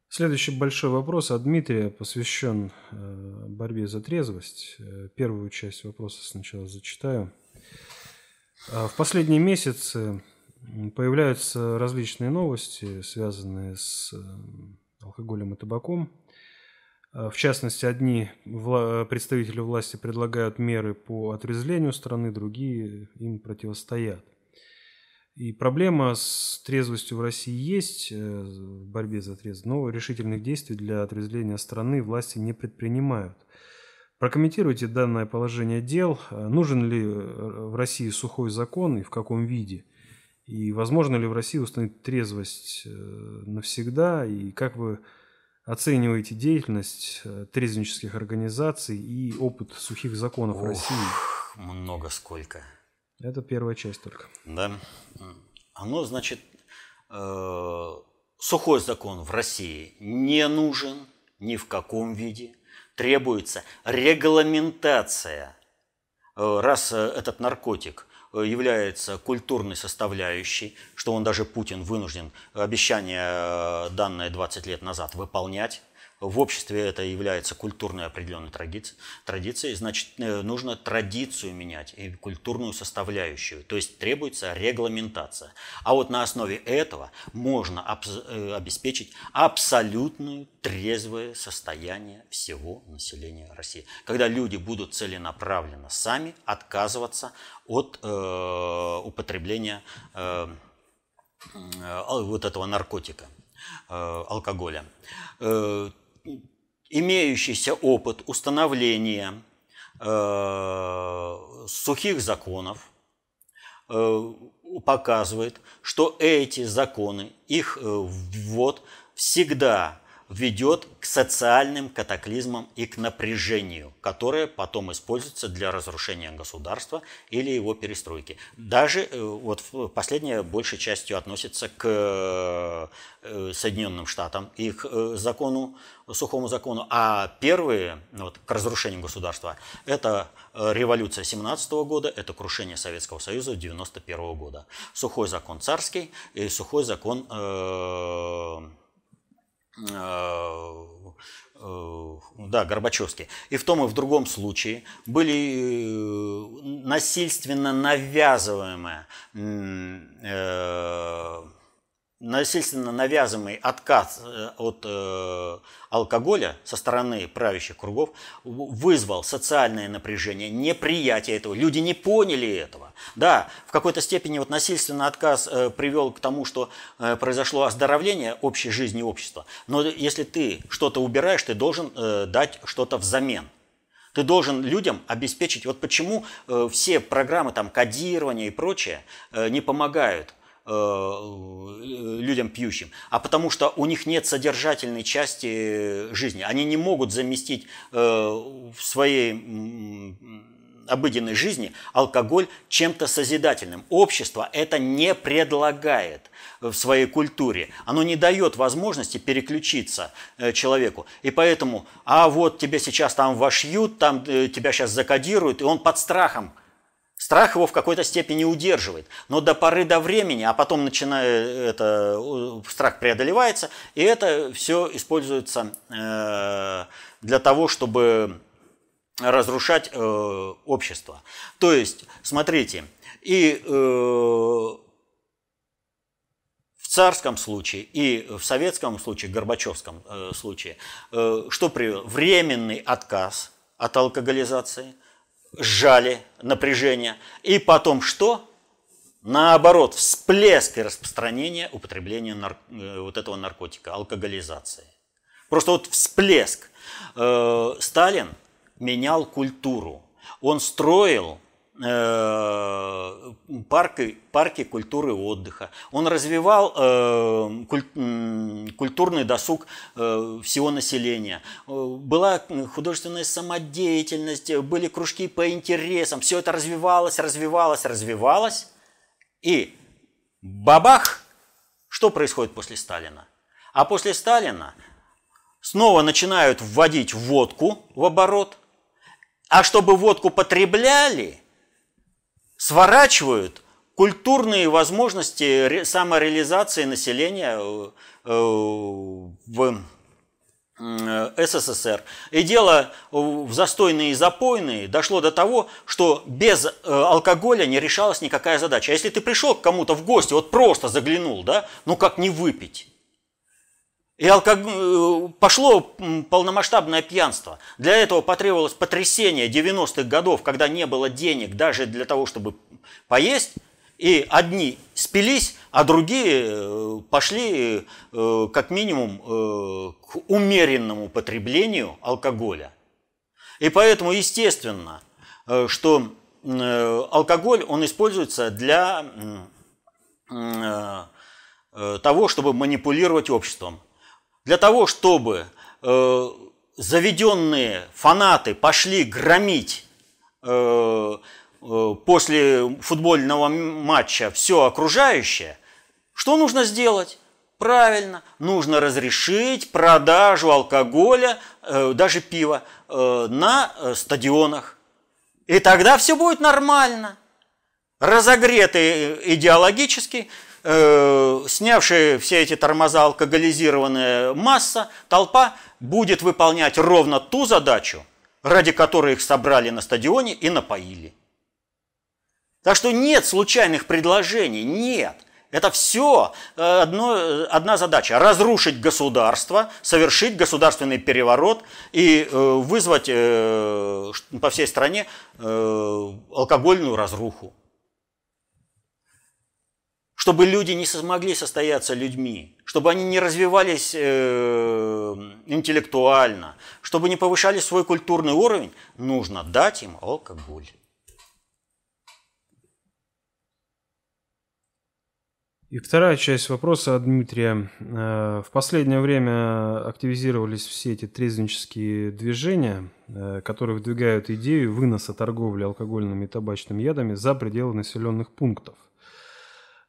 Следующий большой вопрос от Дмитрия посвящен э, борьбе за трезвость. Э, первую часть вопроса сначала зачитаю. А в последние месяцы появляются различные новости, связанные с э, алкоголем и табаком. А, в частности, одни представители власти предлагают меры по отрезвлению страны, другие им противостоят. И проблема с трезвостью в России есть, э, в борьбе за трезвость, но решительных действий для отрезвления страны власти не предпринимают. Прокомментируйте данное положение дел. Нужен ли э, в России сухой закон и в каком виде? И возможно ли в России установить трезвость э, навсегда? И как вы оцениваете деятельность э, трезвенческих организаций и опыт сухих законов Ох, России? Много сколько. Это первая часть только. Да. Оно, значит, сухой закон в России не нужен ни в каком виде – требуется регламентация. Э, раз э, этот наркотик э, является культурной составляющей, что он даже Путин вынужден обещание, данное 20 лет назад, выполнять, в обществе это является культурной определенной традицией, значит, э, нужно традицию менять и культурную составляющую. То есть требуется регламентация. А вот на основе этого можно э, обеспечить абсолютное трезвое состояние всего населения России. Когда люди будут целенаправленно сами отказываться от э, употребления э, э, вот этого наркотика, алкоголя имеющийся опыт установления э, сухих законов э, показывает, что эти законы, их э, ввод всегда ведет к социальным катаклизмам и к напряжению, которое потом используется для разрушения государства или его перестройки. Даже э, вот последняя большей частью относится к э, Соединенным Штатам и к э, закону, сухому закону, а первые вот, к разрушению государства – это революция 17 года, это крушение Советского Союза 91 года. Сухой закон царский и сухой закон э, да, Горбачевский. И в том и в другом случае были э, насильственно навязываемые насильственно навязанный отказ э, от э, алкоголя со стороны правящих кругов вызвал социальное напряжение, неприятие этого. Люди не поняли этого. Да, в какой-то степени вот насильственный отказ э, привел к тому, что произошло оздоровление общей жизни общества. Но если ты что-то убираешь, ты должен дать что-то взамен. Ты должен людям обеспечить, вот почему все программы там кодирования и прочее не помогают людям пьющим, а потому что у них нет содержательной части жизни. Они не могут заместить э, в своей обыденной жизни алкоголь чем-то созидательным. Общество это не предлагает в своей культуре. Оно не дает возможности переключиться э, человеку. И поэтому, а вот тебе сейчас там вошьют, там тебя сейчас закодируют, и он под страхом Страх его в какой-то степени удерживает, но до поры до времени, а потом начинает это, страх преодолевается, и это все используется э, для того, чтобы разрушать э, общество. То есть, смотрите, и э, в царском случае, и в советском случае, Горбачевском э, случае, что привело? Временный отказ от алкоголизации, сжали напряжение, и потом что? Наоборот, всплеск и распространение употребления нар... Э, вот этого наркотика, алкоголизации. Просто вот всплеск. Э, Сталин менял культуру. Он строил парки, парки культуры отдыха. Он развивал э, культурный досуг э, всего населения. Была художественная самодеятельность, были кружки по интересам. Все это развивалось, развивалось, развивалось. И бабах, что происходит после Сталина? А после Сталина снова начинают вводить водку в оборот, а чтобы водку потребляли, сворачивают культурные возможности самореализации населения э, э, в э, СССР. И дело в застойные и запойные дошло до того, что без алкоголя не решалась никакая задача. А если ты пришел к кому-то в гости, вот просто заглянул, да, ну как не выпить? И алког... Э, пошло полномасштабное пьянство. Для этого потребовалось потрясение 90-х годов, когда не было денег даже для того, чтобы поесть. И одни спились, а другие э, пошли э, как минимум к умеренному потреблению алкоголя. И поэтому естественно, что алкоголь, он используется для того, чтобы манипулировать обществом. Для того, чтобы э, заведенные фанаты пошли громить э, э, после футбольного матча все окружающее, что нужно сделать? Правильно, нужно разрешить продажу алкоголя, э, даже пива, э, на э, стадионах. И тогда все будет нормально. Разогретый идеологически, э, снявшая все эти тормоза алкоголизированная масса, толпа будет выполнять ровно ту задачу, ради которой их собрали на стадионе и напоили. Так что нет случайных предложений, нет. Это все э, одно, одна задача – разрушить государство, совершить государственный переворот и э, вызвать э, по всей стране алкогольную разруху чтобы люди не смогли состояться людьми, чтобы они не развивались э, интеллектуально, чтобы не повышали свой культурный уровень, нужно дать им алкоголь. И вторая часть вопроса от Дмитрия. Э, в последнее время активизировались все эти трезвенческие движения, э, которые выдвигают идею выноса торговли алкогольными и табачными ядами за пределы населенных пунктов –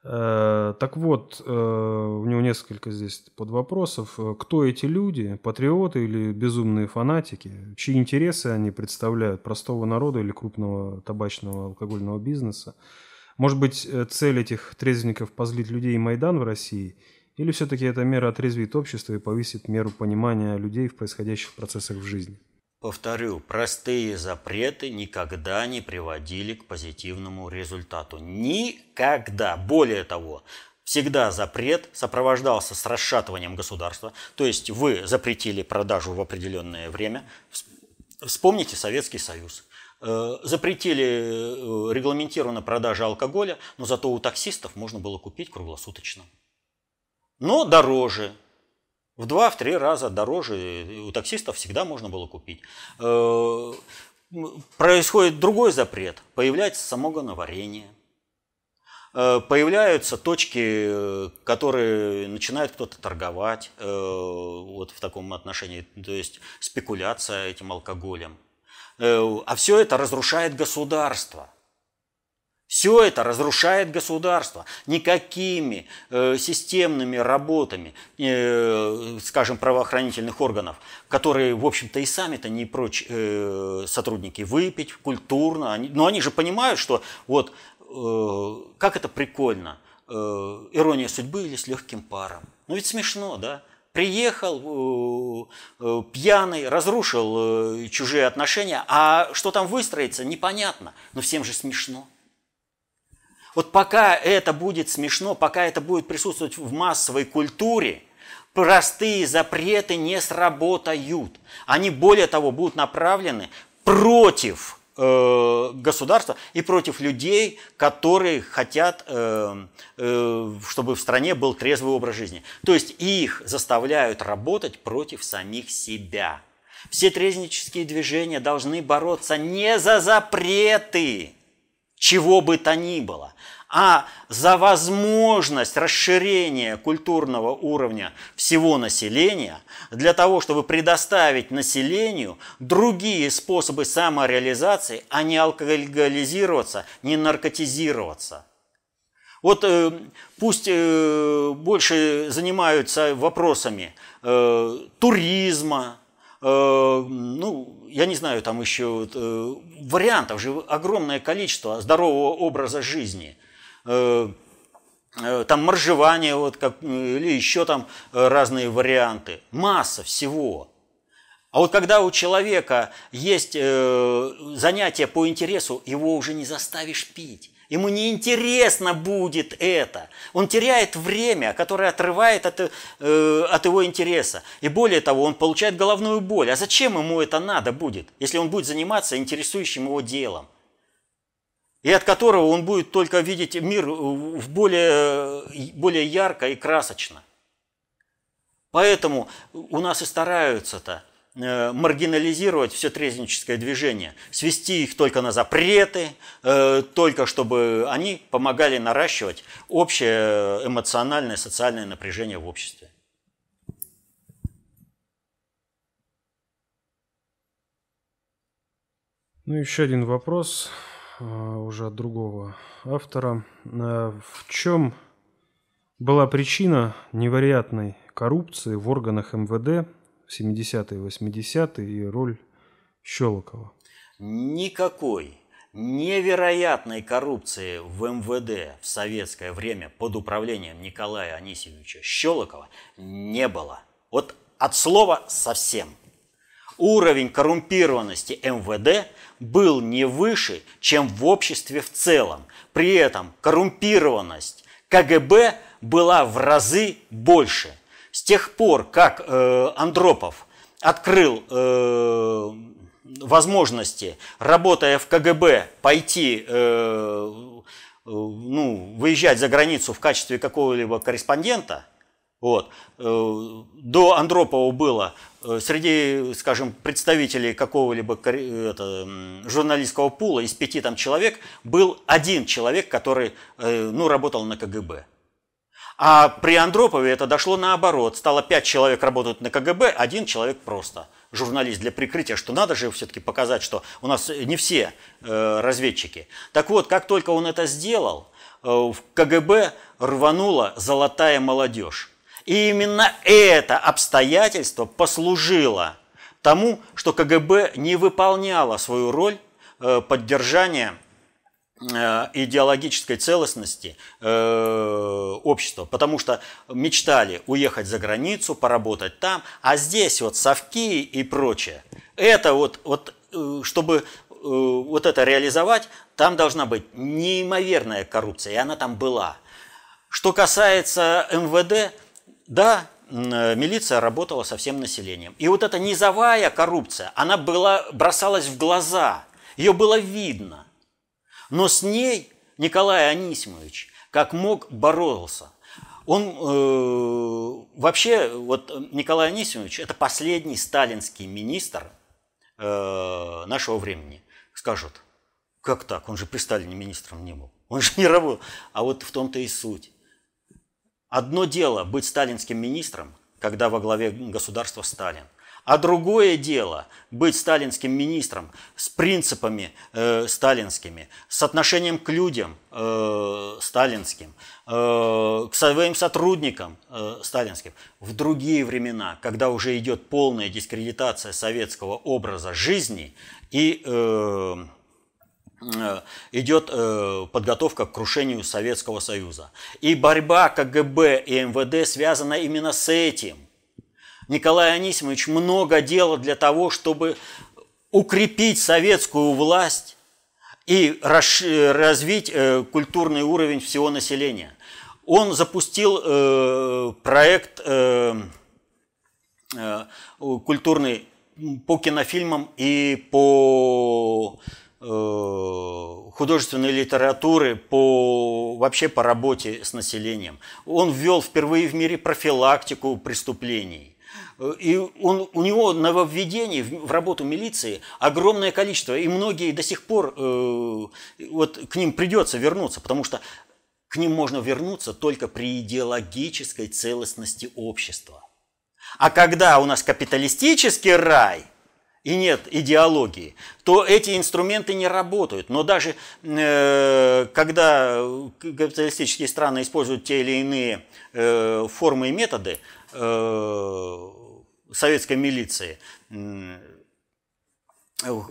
так вот, э, у него несколько здесь под вопросов. Кто эти люди? Патриоты или безумные фанатики? Чьи интересы они представляют? Простого народа или крупного табачного алкогольного бизнеса? Может быть, э, цель этих трезвенников – позлить людей и Майдан в России? Или все-таки эта мера отрезвит общество и повысит меру понимания людей в происходящих процессах в жизни? Повторю, простые запреты никогда не приводили к позитивному результату. Никогда. Более того, всегда запрет сопровождался с расшатыванием государства. То есть вы запретили продажу в определенное время. Вспомните Советский Союз. Э, запретили э, регламентированно продажу алкоголя, но зато у таксистов можно было купить круглосуточно. Но дороже, в два, в три раза дороже. У таксистов всегда можно было купить. Э, происходит другой запрет. Появляется самогоноварение. Э, появляются точки, которые начинает кто-то торговать э, вот в таком отношении, то есть спекуляция этим алкоголем. А все это разрушает государство – все это разрушает государство. Никакими э, системными работами, э, скажем, правоохранительных органов, которые, в общем-то, и сами-то не прочь э, сотрудники выпить культурно. Они, но они же понимают, что вот э, как это прикольно. Э, ирония судьбы или с легким паром. Ну ведь смешно, да? приехал э, э, пьяный, разрушил э, чужие отношения, а что там выстроится, непонятно, но всем же смешно. Вот пока это будет смешно, пока это будет присутствовать в массовой культуре, простые запреты не сработают. Они, более того, будут направлены против э, государства и против людей, которые хотят, э, э, чтобы в стране был трезвый образ жизни. То есть их заставляют работать против самих себя. Все трезвнические движения должны бороться не за запреты, чего бы то ни было, а за возможность расширения культурного уровня всего населения для того, чтобы предоставить населению другие способы самореализации, а не алкоголизироваться, не наркотизироваться. Вот э, пусть э, больше занимаются вопросами э, туризма, э, ну, я не знаю, там еще э, вариантов же огромное количество здорового образа жизни – Э, э, там моржевание, вот как, или еще там разные варианты. Масса всего. А вот когда у человека есть э, занятие по интересу, его уже не заставишь пить. Ему неинтересно будет это. Он теряет время, которое отрывает от, э, от его интереса. И более того, он получает головную боль. А зачем ему это надо будет, если он будет заниматься интересующим его делом? и от которого он будет только видеть мир в более, более ярко и красочно. Поэтому у нас и стараются-то маргинализировать все трезвенническое движение, свести их только на запреты, э, только чтобы они помогали наращивать общее эмоциональное, социальное напряжение в обществе. Ну, еще один вопрос. А, уже от другого автора. В чем была причина невероятной коррупции в органах МВД 70-е и 80-е и роль Щелокова? Никакой невероятной коррупции в МВД в советское время под управлением Николая Анисимовича Щелокова не было. Вот от слова совсем. Уровень коррумпированности МВД был не выше, чем в обществе в целом. При этом коррумпированность КГБ была в разы больше. С тех пор, как э, Андропов открыл э, возможности, работая в КГБ, пойти, э, ну, выезжать за границу в качестве какого-либо корреспондента, вот, до Андропова было среди, скажем, представителей какого-либо журналистского пула из пяти там человек был один человек, который ну, работал на КГБ. А при Андропове это дошло наоборот. Стало пять человек работают на КГБ, один человек просто журналист для прикрытия, что надо же все-таки показать, что у нас не все э, разведчики. Так вот, как только он это сделал, э, в КГБ рванула золотая молодежь. И именно это обстоятельство послужило тому, что КГБ не выполняло свою роль э, поддержания э, идеологической целостности э, общества, потому что мечтали уехать за границу, поработать там, а здесь вот совки и прочее. Это вот, вот чтобы вот это реализовать, там должна быть неимоверная коррупция, и она там была. Что касается МВД, да, э, милиция работала со всем населением. И вот эта низовая коррупция, она была, бросалась в глаза, ее было видно. Но с ней Николай Анисимович как мог боролся. Он э, вообще, вот Николай Анисимович, это последний сталинский министр э, нашего времени. Скажут, как так, он же при Сталине министром не был, он же не работал. А вот в том-то и суть. Одно дело быть сталинским министром, когда во главе государства Сталин. А другое дело быть сталинским министром с принципами э, сталинскими, с отношением к людям э, сталинским, э, к своим сотрудникам э, сталинским в другие времена, когда уже идет полная дискредитация советского образа жизни и э, Э, идет э, подготовка к крушению Советского Союза. И борьба КГБ и МВД связана именно с этим. Николай Анисимович много делал для того, чтобы укрепить советскую власть и развить э, культурный уровень всего населения. Он запустил э, проект э, культурный по кинофильмам и по художественной литературы, по, вообще по работе с населением. Он ввел впервые в мире профилактику преступлений. И он, у него нововведений в, в работу милиции огромное количество, и многие до сих пор э, вот к ним придется вернуться, потому что к ним можно вернуться только при идеологической целостности общества. А когда у нас капиталистический рай и нет идеологии, то эти инструменты не работают. Но даже э, когда капиталистические страны используют те или иные э, формы и методы, э, советской милиции,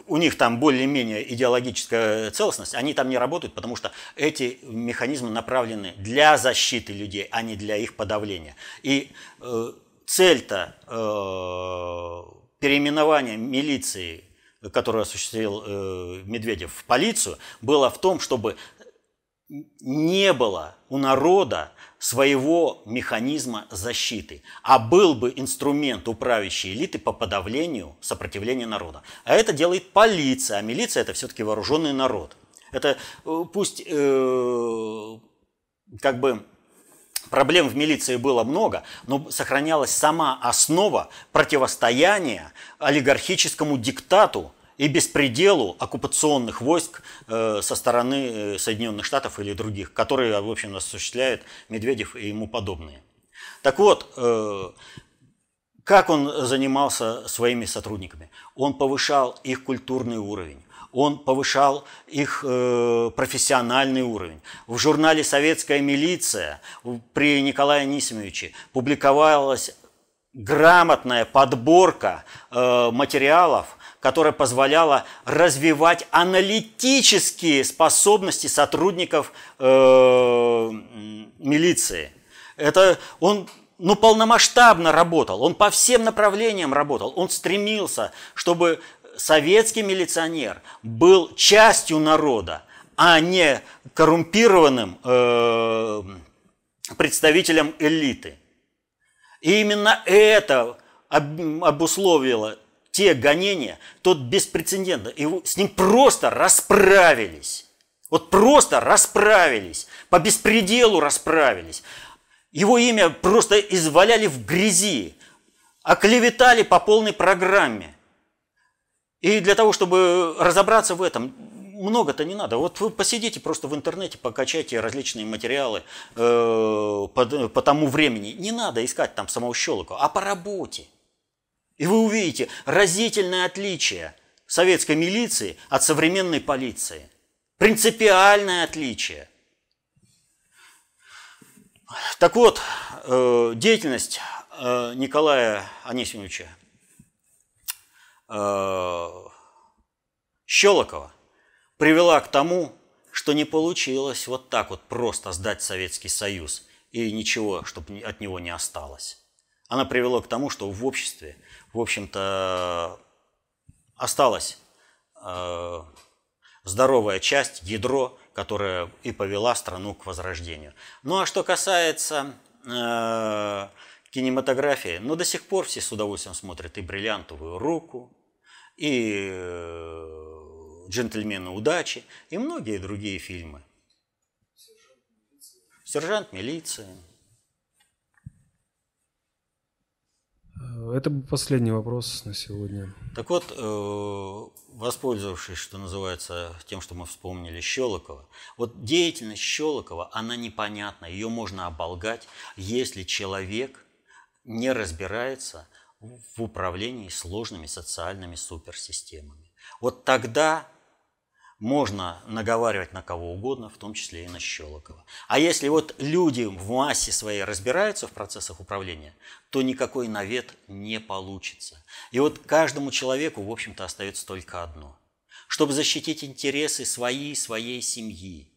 у них там более-менее идеологическая целостность, они там не работают, потому что эти механизмы направлены для защиты людей, а не для их подавления. И э, цель-то э, переименования милиции, которую осуществил э, Медведев в полицию, была в том, чтобы не было у народа своего механизма защиты, а был бы инструмент у элиты по подавлению сопротивления народа. А это делает полиция, а милиция это все-таки вооруженный народ. Это э, пусть э, как бы проблем в милиции было много, но сохранялась сама основа противостояния олигархическому диктату, и беспределу оккупационных войск э, со стороны э, Соединенных Штатов или других, которые, в общем, осуществляет Медведев и ему подобные. Так вот, э, как он занимался своими сотрудниками? Он повышал их культурный уровень, он повышал их э, профессиональный уровень. В журнале «Советская милиция» при Николае Анисимовиче публиковалась грамотная подборка э, материалов которая позволяла развивать аналитические способности сотрудников э, милиции. Это он ну, полномасштабно работал, он по всем направлениям работал, он стремился, чтобы советский милиционер был частью народа, а не коррумпированным э, представителем элиты. И именно это обусловило те гонения, тот беспрецедентно, и с ним просто расправились. Вот просто расправились, по беспределу расправились. Его имя просто изваляли в грязи, оклеветали по полной программе. И для того, чтобы разобраться в этом, много-то не надо. Вот вы посидите просто в интернете, покачайте различные материалы э, по, по тому времени. Не надо искать там самого Щелокова, а по работе. И вы увидите разительное отличие советской милиции от современной полиции. Принципиальное отличие. Так вот, э, деятельность э, Николая Анисимовича э, Щелокова привела к тому, что не получилось вот так вот просто сдать Советский Союз и ничего, чтобы от него не осталось. Она привела к тому, что в обществе – в общем-то, осталась э, здоровая часть, ядро, которая и повела страну к возрождению. Ну а что касается э, кинематографии, ну до сих пор все с удовольствием смотрят и «Бриллиантовую руку», и э, «Джентльмены удачи», и многие другие фильмы. «Сержант милиции». Это последний вопрос на сегодня. Так вот, э, воспользовавшись, что называется, тем, что мы вспомнили Щелокова, вот деятельность Щелокова, она непонятна, ее можно оболгать, если человек не разбирается в управлении сложными социальными суперсистемами. Вот тогда можно наговаривать на кого угодно, в том числе и на Щелокова. А если вот люди в массе своей разбираются в процессах управления, то никакой навет не получится. И вот каждому человеку, в общем-то, остается только одно. Чтобы защитить интересы своей, своей семьи,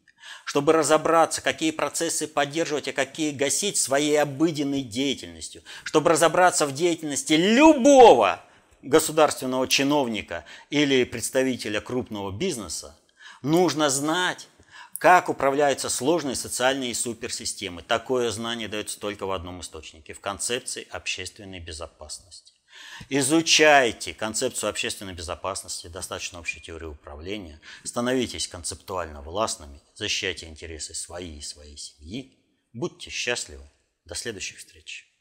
чтобы разобраться, какие процессы поддерживать, а какие гасить своей обыденной деятельностью, чтобы разобраться в деятельности любого государственного чиновника или представителя крупного бизнеса, нужно знать, как управляются сложные социальные суперсистемы. Такое знание дается только в одном источнике – в концепции общественной безопасности. Изучайте концепцию общественной безопасности, достаточно общей теории управления, становитесь концептуально властными, защищайте интересы свои и своей семьи. Будьте счастливы. До следующих встреч.